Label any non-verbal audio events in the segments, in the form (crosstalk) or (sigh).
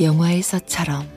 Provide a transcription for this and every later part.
영화에서처럼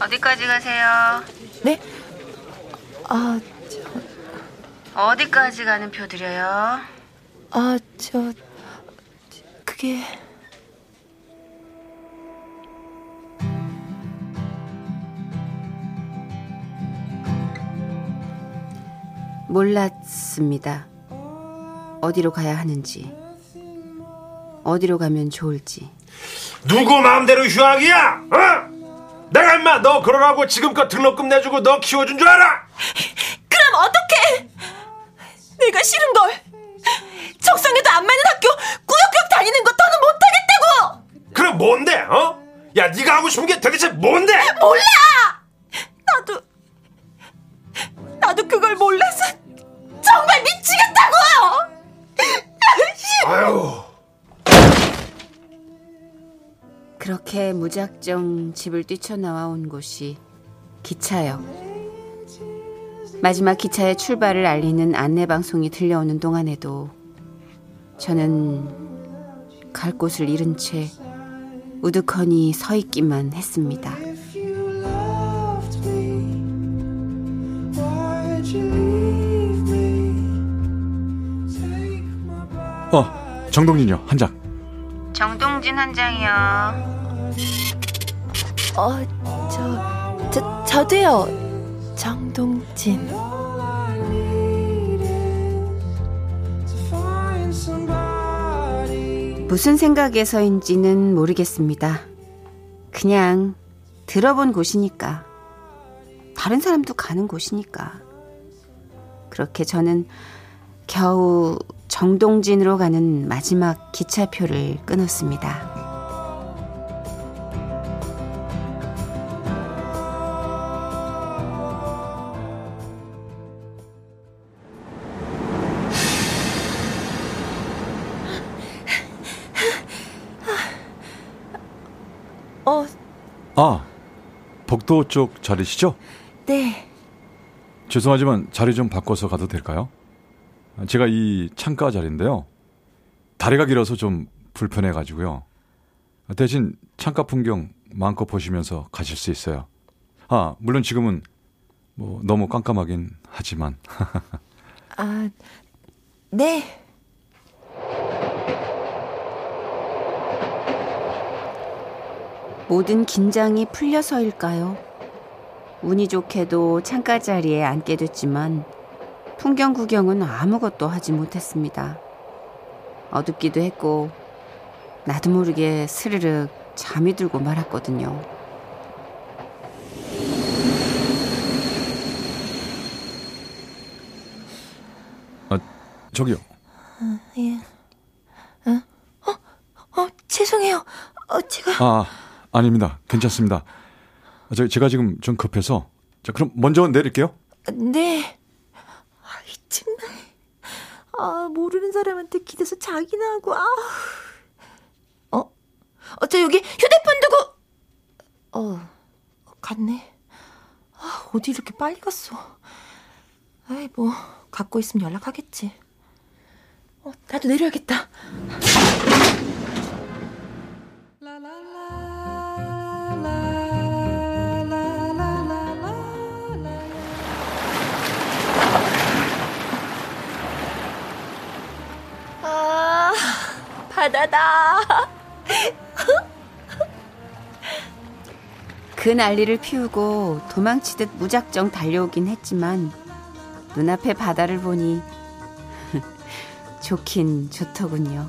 어디까지 가세요? 네? 아, 저, 어디까지 가는 표 드려요? 아, 저, 그게. 몰랐습니다. 어디로 가야 하는지, 어디로 가면 좋을지. 누구 마음대로 휴학이야? 어? 내가 임마 너 그러라고 지금껏 등록금 내주고 너 키워준 줄 알아? 그럼 어떡해! 내가 싫은 걸! 적성에도 안 맞는 학교 꾸역꾸역 다니는 거 더는 못하겠다고! 그럼 뭔데? 어? 야 네가 하고 싶은 게 도대체 뭔데? 몰라! 그렇게 무작정 집을 뛰쳐나와 온 곳이 기차요. 마지막 기차의 출발을 알리는 안내방송이 들려오는 동안에도 저는 갈 곳을 잃은 채 우두커니 서 있기만 했습니다. 어 정동진이요 한 장. 정동진 한 장이요. 어, 저, 저, 저도요. 정동진. 무슨 생각에서인지는 모르겠습니다. 그냥 들어본 곳이니까. 다른 사람도 가는 곳이니까. 그렇게 저는 겨우 정동진으로 가는 마지막 기차표를 끊었습니다. 아 복도 쪽 자리시죠? 네. 죄송하지만 자리 좀 바꿔서 가도 될까요? 제가 이 창가 자리인데요. 다리가 길어서 좀 불편해 가지고요. 대신 창가 풍경 마음껏 보시면서 가실 수 있어요. 아, 물론 지금은 뭐 너무 깜깜하긴 하지만. (laughs) 아, 네. 모든 긴장이 풀려서일까요? 운이 좋게도 창가 자리에 앉게 됐지만 풍경 구경은 아무것도 하지 못했습니다. 어둡기도 했고 나도 모르게 스르륵 잠이 들고 말았거든요. 아, 저기요. 예. 어? 어, 어, 죄송해요. 어, 제가. 아, 아닙니다. 괜찮습니다. 저, 제가 지금 좀 급해서. 자, 그럼 먼저 내릴게요. 네. 아이, 정말. 아, 모르는 사람한테 기대서 자기나 하고, 아. 어? 어, 저 여기 휴대폰 두고. 어, 갔네. 아, 어디 이렇게 빨리 갔어. 아이, 뭐, 갖고 있으면 연락하겠지. 어, 나도 내려야겠다. 바다다. 그 난리를 피우고 도망치듯 무작정 달려오긴 했지만 눈앞에 바다를 보니 (laughs) 좋긴 좋더군요.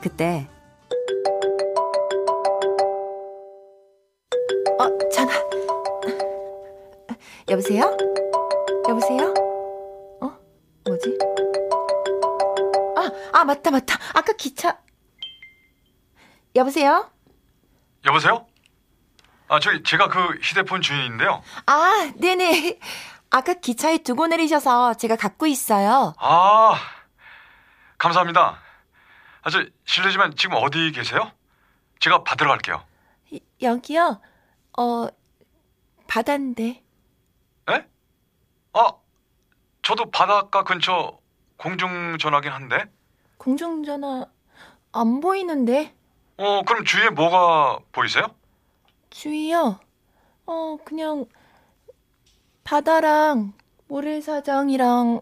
그때 어, 전화. 여보세요? 여보세요? 아, 맞다, 맞다. 아까 기차. 여보세요? 여보세요? 아, 저기 제가 그 휴대폰 주인인데요. 아, 네네. 아까 기차에 두고 내리셔서 제가 갖고 있어요. 아, 감사합니다. 아, 저 실례지만 지금 어디 계세요? 제가 받으러 갈게요. 이- 여기요? 어, 바다인데. 에? 아, 저도 바닷가 근처 공중전화긴 한데. 공중전화 안 보이는데? 어, 그럼 주위에 뭐가 보이세요? 주위요? 어, 그냥 바다랑 모래사장이랑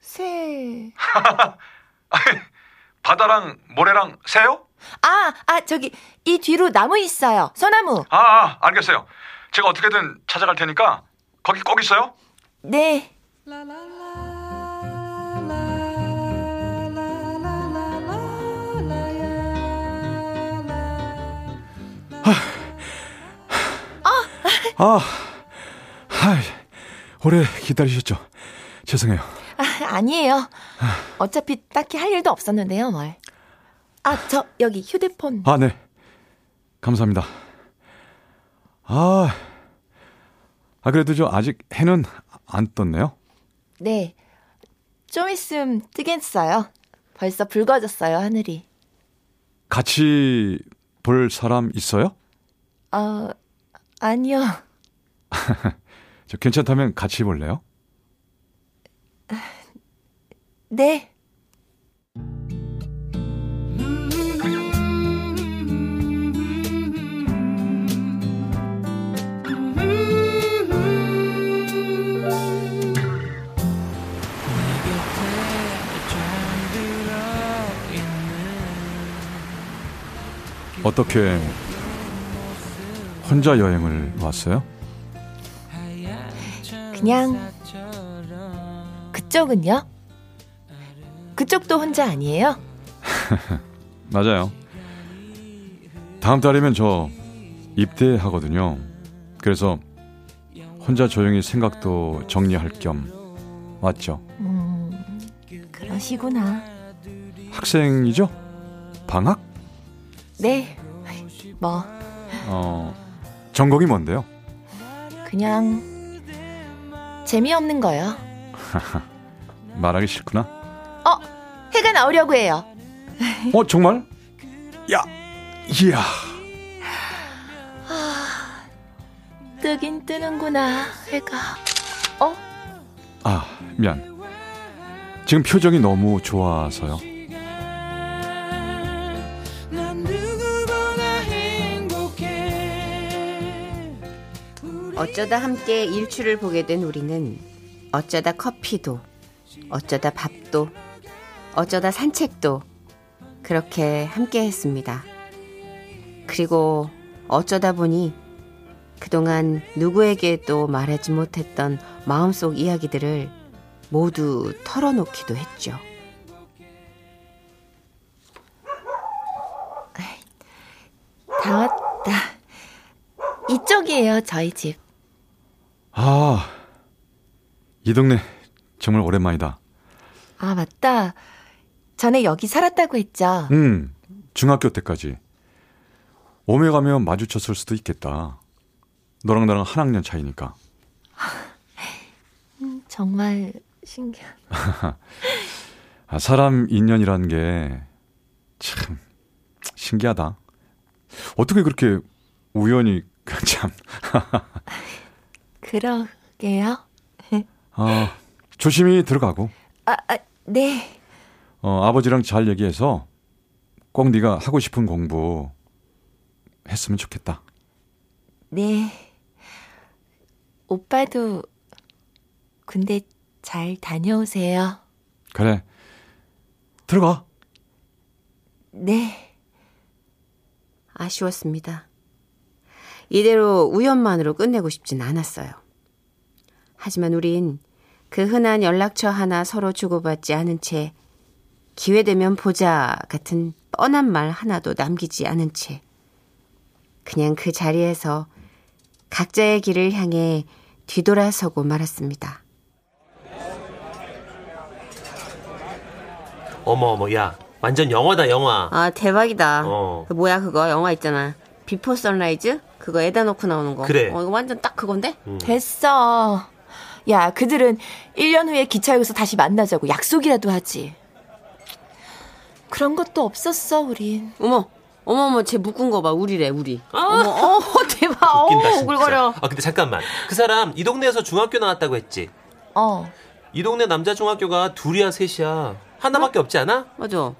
새. (laughs) 바다랑 모래랑 새요? 아, 아, 저기 이 뒤로 나무 있어요. 소나무. 아, 아, 알겠어요. 제가 어떻게든 찾아갈 테니까 거기 꼭 있어요. 네. 아, 하이, 오래 기다리셨죠? 죄송해요. 아, 아니에요. 어차피 딱히 할 일도 없었는데요, 뭘. 아, 저 여기 휴대폰. 아, 네. 감사합니다. 아, 아 그래도 저 아직 해는 안 떴네요. 네. 좀 있음 뜨겠어요. 벌써 붉어졌어요, 하늘이. 같이 볼 사람 있어요? 어, 아니요. (laughs) 저 괜찮다면 같이 볼래요? 네. 어떻게 혼자 여행을 왔어요? 그냥 그쪽은요? 그쪽도 혼자 아니에요? (laughs) 맞아요. 다음 달이면 저 입대하거든요. 그래서 혼자 조용히 생각도 정리할 겸 왔죠. 음, 그러시구나. 학생이죠? 방학? 네. 뭐 어, 전공이 뭔데요? 그냥 재미없는 거요. (laughs) 말하기 싫구나. 어, 해가 나오려고 해요. 어, 정말? 야, 이야. 뜨긴 뜨는구나, 해가. 어? 아, 미안. 지금 표정이 너무 좋아서요. 어쩌다 함께 일출을 보게 된 우리는 어쩌다 커피도, 어쩌다 밥도, 어쩌다 산책도 그렇게 함께 했습니다. 그리고 어쩌다 보니 그동안 누구에게도 말하지 못했던 마음속 이야기들을 모두 털어놓기도 했죠. 다 왔다. 이쪽이에요, 저희 집. 아, 이 동네 정말 오랜만이다. 아, 맞다. 전에 여기 살았다고 했죠? 음, 중학교 때까지. 오메 가면 마주쳤을 수도 있겠다. 너랑 나랑 한 학년 차이니까. (laughs) 정말 신기한. (laughs) 아, 사람 인연이라는 게 참 신기하다. 어떻게 그렇게 우연히 (laughs) 참. 그러게요. 아, 조심히 들어가고. 아, 아, 네. 어, 아버지랑 잘 얘기해서 꼭 네가 하고 싶은 공부 했으면 좋겠다. 네. 오빠도 군대 잘 다녀오세요. 그래. 들어가. 네. 아쉬웠습니다. 이대로 우연만으로 끝내고 싶진 않았어요. 하지만 우린 그 흔한 연락처 하나 서로 주고받지 않은 채 기회되면 보자 같은 뻔한 말 하나도 남기지 않은 채 그냥 그 자리에서 각자의 길을 향해 뒤돌아서고 말았습니다. 어머 어머 야 완전 영화다 영화. 아 대박이다. 어. 그 뭐야 그거 영화 있잖아. Before Sunrise 그거 에다 놓고 나오는 거. 그래. 어, 이거 완전 딱 그건데. 됐어. 야, 그들은 1년 후에 기차역에서 다시 만나자고 약속이라도 하지. 그런 것도 없었어, 우린. 어머 어머 어머 쟤 묶은 거 봐 우리래 우리. 어머 어 (laughs) 대박. 웃긴다 어. 오글거려. 아 근데 잠깐만 그 사람 이 동네에서 중학교 나왔다고 했지. 어. 이 동네 남자 중학교가 둘이야 셋이야 하나밖에 없지 않아? 맞아.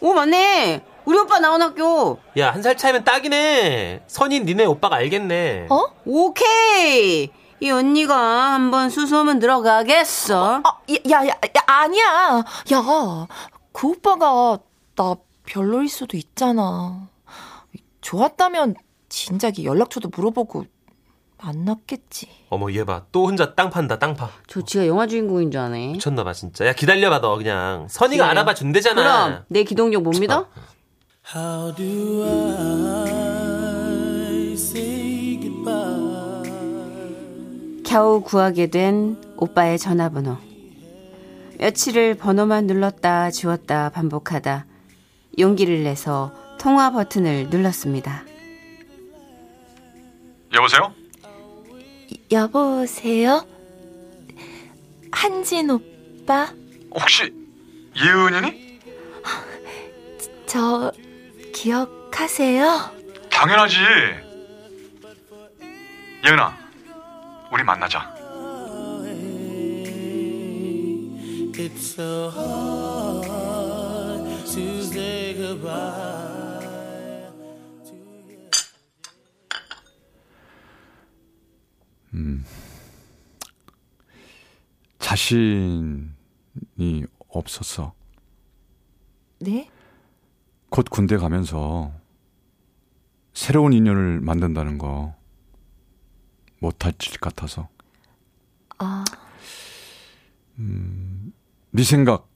오 맞네. 우리 오빠 나온 학교. 야 한 살 차이면 딱이네. 선인 니네 오빠가 알겠네. 어? 오케이. 이 언니가 한번 수소문 들어가겠어. 아, 야, 야, 야, 야, 아니야. 야, 그 오빠가 나 별로일 수도 있잖아. 좋았다면 진작에 연락처도 물어보고 만났겠지. 어머 얘 봐 또 혼자 땅 판다 땅 파. 저 지가 영화 주인공인 줄 아네. 미쳤나봐 진짜. 야 기다려봐 너 그냥. 선이가 기다려. 알아봐 준대잖아. 그럼 내 기동력 못 믿어? 겨우 구하게 된 오빠의 전화번호. 며칠을 번호만 눌렀다 지웠다 반복하다 용기를 내서 통화 버튼을 눌렀습니다. 여보세요? 여보세요? 한진 오빠? 혹시 이은영이? 저 기억하세요? 당연하지. 예은아, 우리 만나자. 음, 자신이 없었어. 네? 곧 군대 가면서 새로운 인연을 만든다는 거 못할 것 같아서. 아, 네 생각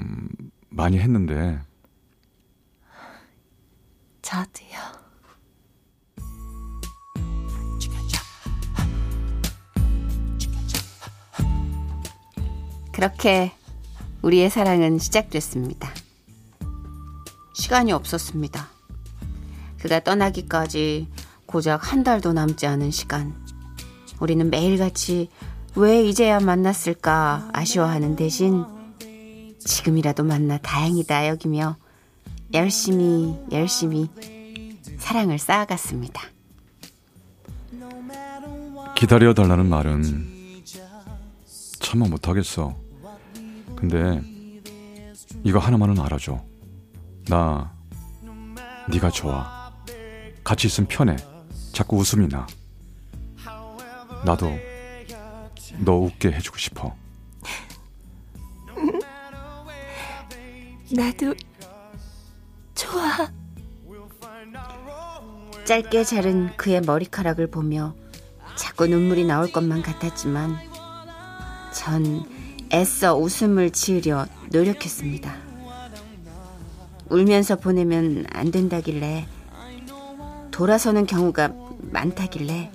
음, 많이 했는데 저도요. 그렇게 우리의 사랑은 시작됐습니다. 시간이 없었습니다. 그가 떠나기까지 고작 한 달도 남지 않은 시간. 우리는 매일같이 왜 이제야 만났을까 아쉬워하는 대신 지금이라도 만나 다행이다 여기며 열심히 열심히 사랑을 쌓아갔습니다. 기다려 달라는 말은 참아 못하겠어. 근데 이거 하나만은 알아줘. 나 네가 좋아. 같이 있으면 편해. 자꾸 웃음이 나. 나도 너 웃게 해주고 싶어. (laughs) 나도 좋아. 짧게 자른 그의 머리카락을 보며 자꾸 눈물이 나올 것만 같았지만 전 애써 웃음을 지으려 노력했습니다. 울면서 보내면 안 된다길래 돌아서는 경우가 많다길래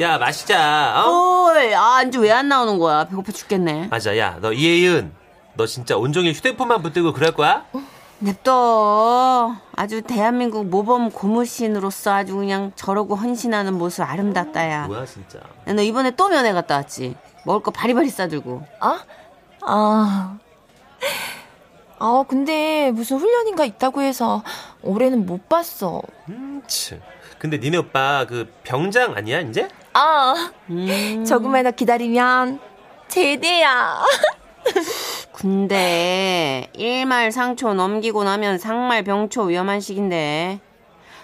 야 마시자. 어? 헐, 아, 안주 왜 안 나오는 거야? 배고파 죽겠네. 맞아 야 너 이혜은 너 진짜 온종일 휴대폰만 붙들고 그럴 거야? 냅둬. 아주 대한민국 모범 고무신으로서 아주 그냥 저러고 헌신하는 모습 아름답다야. 뭐야 진짜. 야, 너 이번에 또 면회 갔다 왔지? 먹을 거 바리바리 싸들고. 아? 아. 아, 근데 무슨 훈련인가 있다고 해서 올해는 못 봤어. 음, 참. 근데 니네 오빠 그 병장 아니야 이제? 아, 음. 조금만 더 기다리면 제대야. (laughs) 근데 일말 상초 넘기고 나면 상말 병초 위험한 시기인데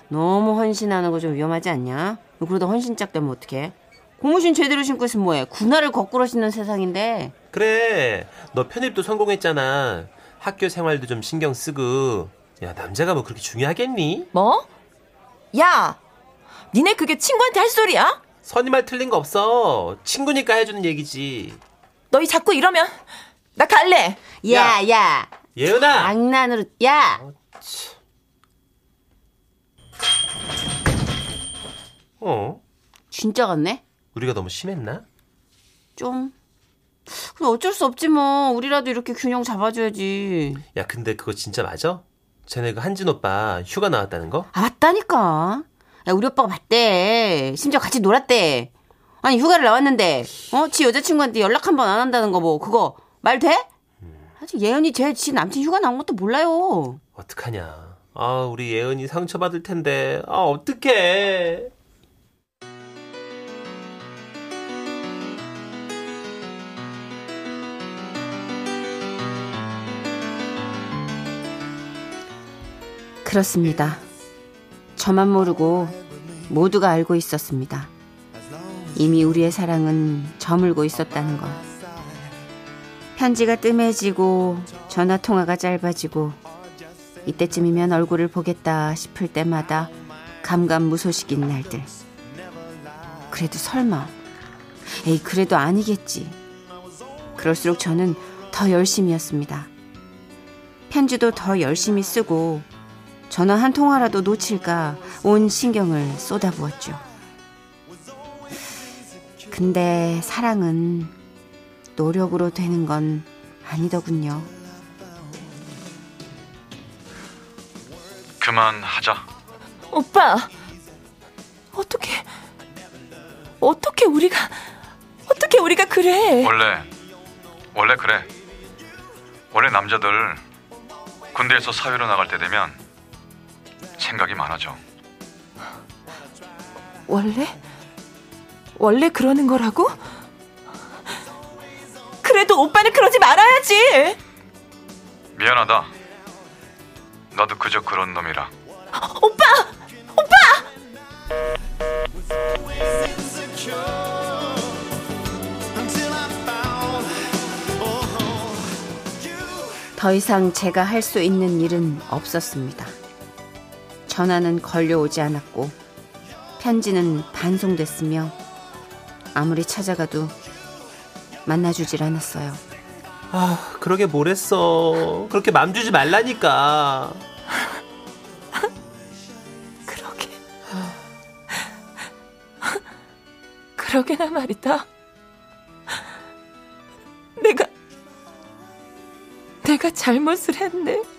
너무 헌신하는 거 좀 위험하지 않냐? 너 그러다 헌신 짝 되면 어떡해? 고무신 제대로 신고 있으면 뭐해? 군화를 거꾸로 신는 세상인데 그래 너 편입도 성공했잖아. 학교 생활도 좀 신경 쓰고. 야 남자가 뭐 그렇게 중요하겠니? 뭐? 야, 니네 그게 친구한테 할 소리야? 선이 말 틀린 거 없어. 친구니까 해주는 얘기지. 너희 자꾸 이러면 나 갈래. 야, 야. 예은아. 장난으로, 야! 어? 진짜 같네? 우리가 너무 심했나? 좀. 그럼 어쩔 수 없지 뭐. 우리라도 이렇게 균형 잡아줘야지. 야, 근데 그거 진짜 맞아? 쟤네 그 한진 오빠 휴가 나왔다는 거? 아, 맞다니까. 야, 우리 오빠가 맞대. 심지어 같이 놀았대. 아니, 휴가를 나왔는데, 어? 지 여자친구한테 연락 한 번 안 한다는 거 뭐, 그거, 말 돼? 아직 예은이 제 지 남친 휴가 나온 것도 몰라요. 어떡하냐. 아, 우리 예은이 상처받을 텐데. 아, 어떡해. 그렇습니다. 저만 모르고 모두가 알고 있었습니다. 이미 우리의 사랑은 저물고 있었다는 걸. 편지가 뜸해지고 전화 통화가 짧아지고 이때쯤이면 얼굴을 보겠다 싶을 때마다 감감무소식인 날들. 그래도 설마. 에이, 그래도 아니겠지. 그럴수록 저는 더 열심이었습니다. 편지도 더 열심히 쓰고 전화 한 통화라도 놓칠까 온 신경을 쏟아부었죠. 근데 사랑은 노력으로 되는 건 아니더군요. 그만하자. 오빠. 어떻게 어떻게 우리가 어떻게 우리가 그래? 원래 원래 그래. 원래 남자들 군대에서 사회로 나갈 때 되면 생각이 많아져. 원래 원래 그러는 거라고? 그래도 오빠는 그러지 말아야지. 미안하다. 나도 그저 그런 놈이라. 오빠! 더 이상 제가 할 수 있는 일은 없었습니다. 전화는 걸려오지 않았고 편지는 반송됐으며 아무리 찾아가도 만나주질 않았어요. 아, 그러게 뭘 했어. 그렇게 맘 주지 말라니까. (laughs) 그러게. (laughs) 그러게나 말이다. 내가 내가 잘못을 했네.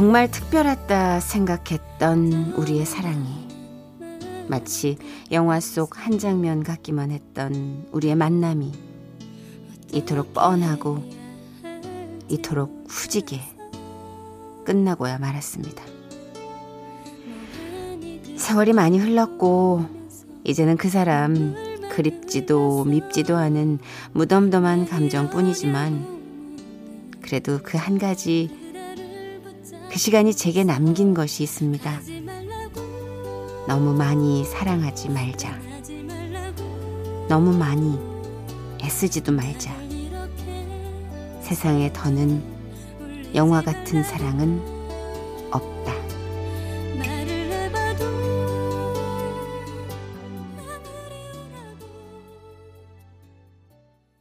정말 특별했다 생각했던 우리의 사랑이 마치 영화 속 한 장면 같기만 했던 우리의 만남이 이토록 뻔하고 이토록 후지게 끝나고야 말았습니다. 세월이 많이 흘렀고 이제는 그 사람 그립지도 밉지도 않은 무덤덤한 감정뿐이지만 그래도 그 한 가지 그 시간이 제게 남긴 것이 있습니다. 너무 많이 사랑하지 말자. 너무 많이 애쓰지도 말자. 세상에 더는 영화 같은 사랑은 없다.